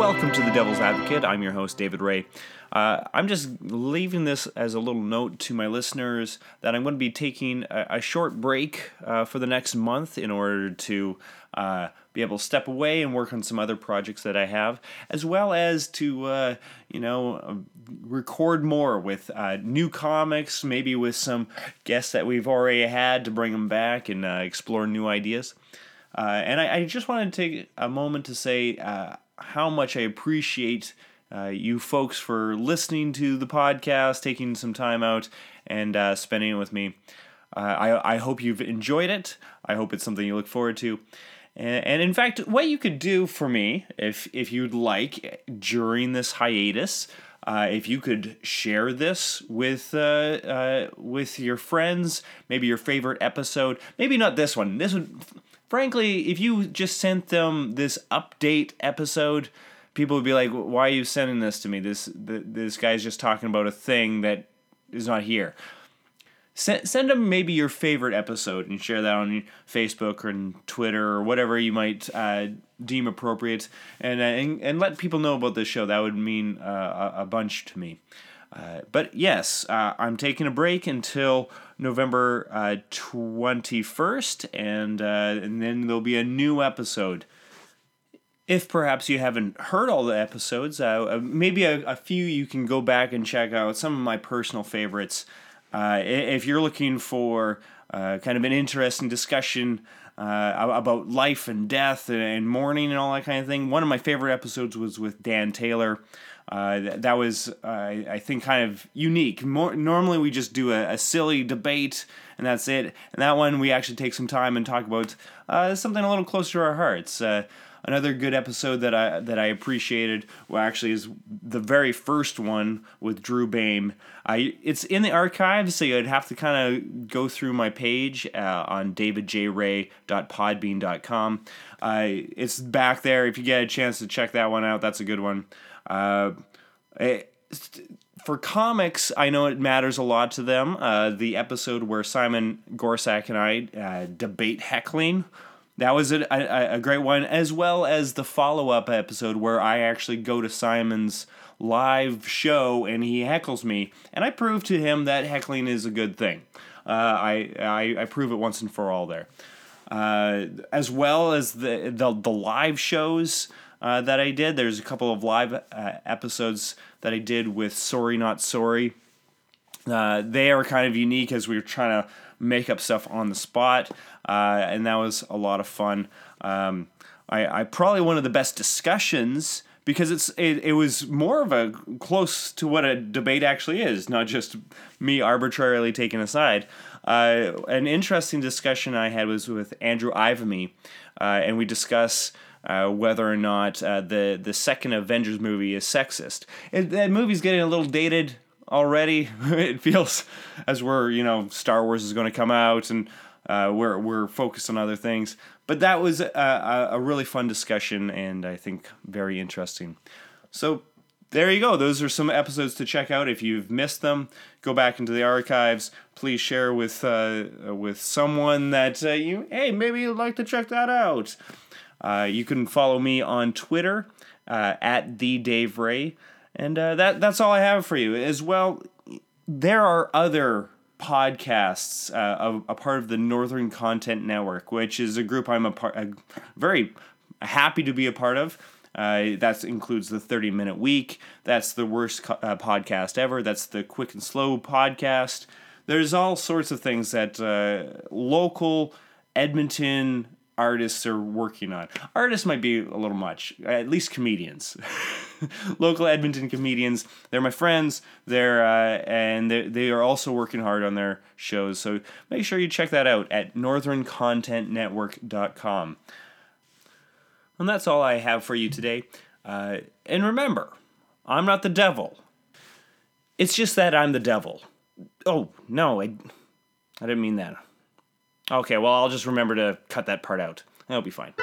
Welcome to the Devil's Advocate. I'm your host, David Ray. Uh, I'm just leaving this as a little note to my listeners that I'm going to be taking a, a short break uh, for the next month in order to uh, be able to step away and work on some other projects that I have, as well as to, uh, you know, record more with uh, new comics, maybe with some guests that we've already had to bring them back and uh, explore new ideas. and I, I, just wanted to take a moment to say how much I appreciate uh, you folks for listening to the podcast, taking some time out, and uh, spending it with me. Uh, I, I hope you've enjoyed it. I hope it's something you look forward to. And, and in fact, what you could do for me, if, if you'd like, during this hiatus, uh, if you could share this with uh, uh, with your friends, maybe your favorite episode, maybe not this one. This would, frankly, if you just sent them this update episode, people would be like, "Why are you sending this to me? This this guy's just talking about a thing that is not here." Send send them maybe your favorite episode and share that on Facebook or Twitter or whatever you might uh, deem appropriate, and, uh, and and let people know about this show. That would mean uh, a, a bunch to me. Uh, but yes, uh, I'm taking a break until November uh, 21st, and, uh, and then there'll be a new episode if perhaps you haven't heard all the episodes, uh, maybe a, a, few you can go back and check out some of my personal favorites. If you're looking for kind of an interesting discussion uh, about life and death and mourning and all that kind of thing, one of my favorite episodes was with Dan Taylor. Uh, that was, I think, kind of unique. More, normally, we just do a, a, silly debate and that's it. And that one, we actually take some time and talk about something a little closer to our hearts another good episode that I that I appreciated well actually is the very first one with Drew Bame. I it's in the archives, so you'd have to kind of go through my page uh, on davidjray.podbean.com. Uh, it's back there if you get a chance to check that one out. That's a good one. Uh, it, for comics, I know it matters a lot to them. Uh, the episode where Simon Gorsak and I uh, debate heckling that was a, a, a great one, as well as the follow up episode where I actually go to Simon's live show and he heckles me, and I prove to him that heckling is a good thing. Uh, I, I, I prove it once and for all there. Uh, as well as the, the, the live shows uh, that I did. There's a couple of live uh, episodes that I did with Sorry Not Sorry. Uh, they are kind of unique as we were trying to make up stuff on the spot, uh, and that was a lot of fun. Um, I, I probably one of the best discussions because it's it, it was more of a close to what a debate actually is, not just me arbitrarily taking a side. Uh, an interesting discussion I had was with Andrew Ivamy, uh, and we discuss. Uh, whether or not uh, the the second Avengers movie is sexist. It, that movie's getting a little dated already. it feels as we're you know Star Wars is going to come out and uh, we're we're focused on other things. But that was a, a, really fun discussion and I think very interesting. So there you go. Those are some episodes to check out. If you've missed them, go back into the archives. Please share with uh, with someone that uh, you hey maybe you'd like to check that out. Uh, you can follow me on Twitter uh, at the Dave Ray. And uh, that that's all I have for you. As well, there are other podcasts, uh, a, a, part of the Northern Content Network, which is a group I'm a part, a, very happy to be a part of. Uh, that includes the 30 Minute Week. That's the worst co- uh, podcast ever. That's the Quick and Slow podcast. There's all sorts of things that uh, local Edmonton artists are working on. Artists might be a little much, at least comedians. Local Edmonton comedians. They're my friends. They're uh, and they they are also working hard on their shows. So make sure you check that out at northerncontentnetwork.com. And that's all I have for you today. Uh, and remember, I'm not the devil. It's just that I'm the devil. Oh no, I I didn't mean that. Okay, well, I'll just remember to cut that part out. That'll be fine.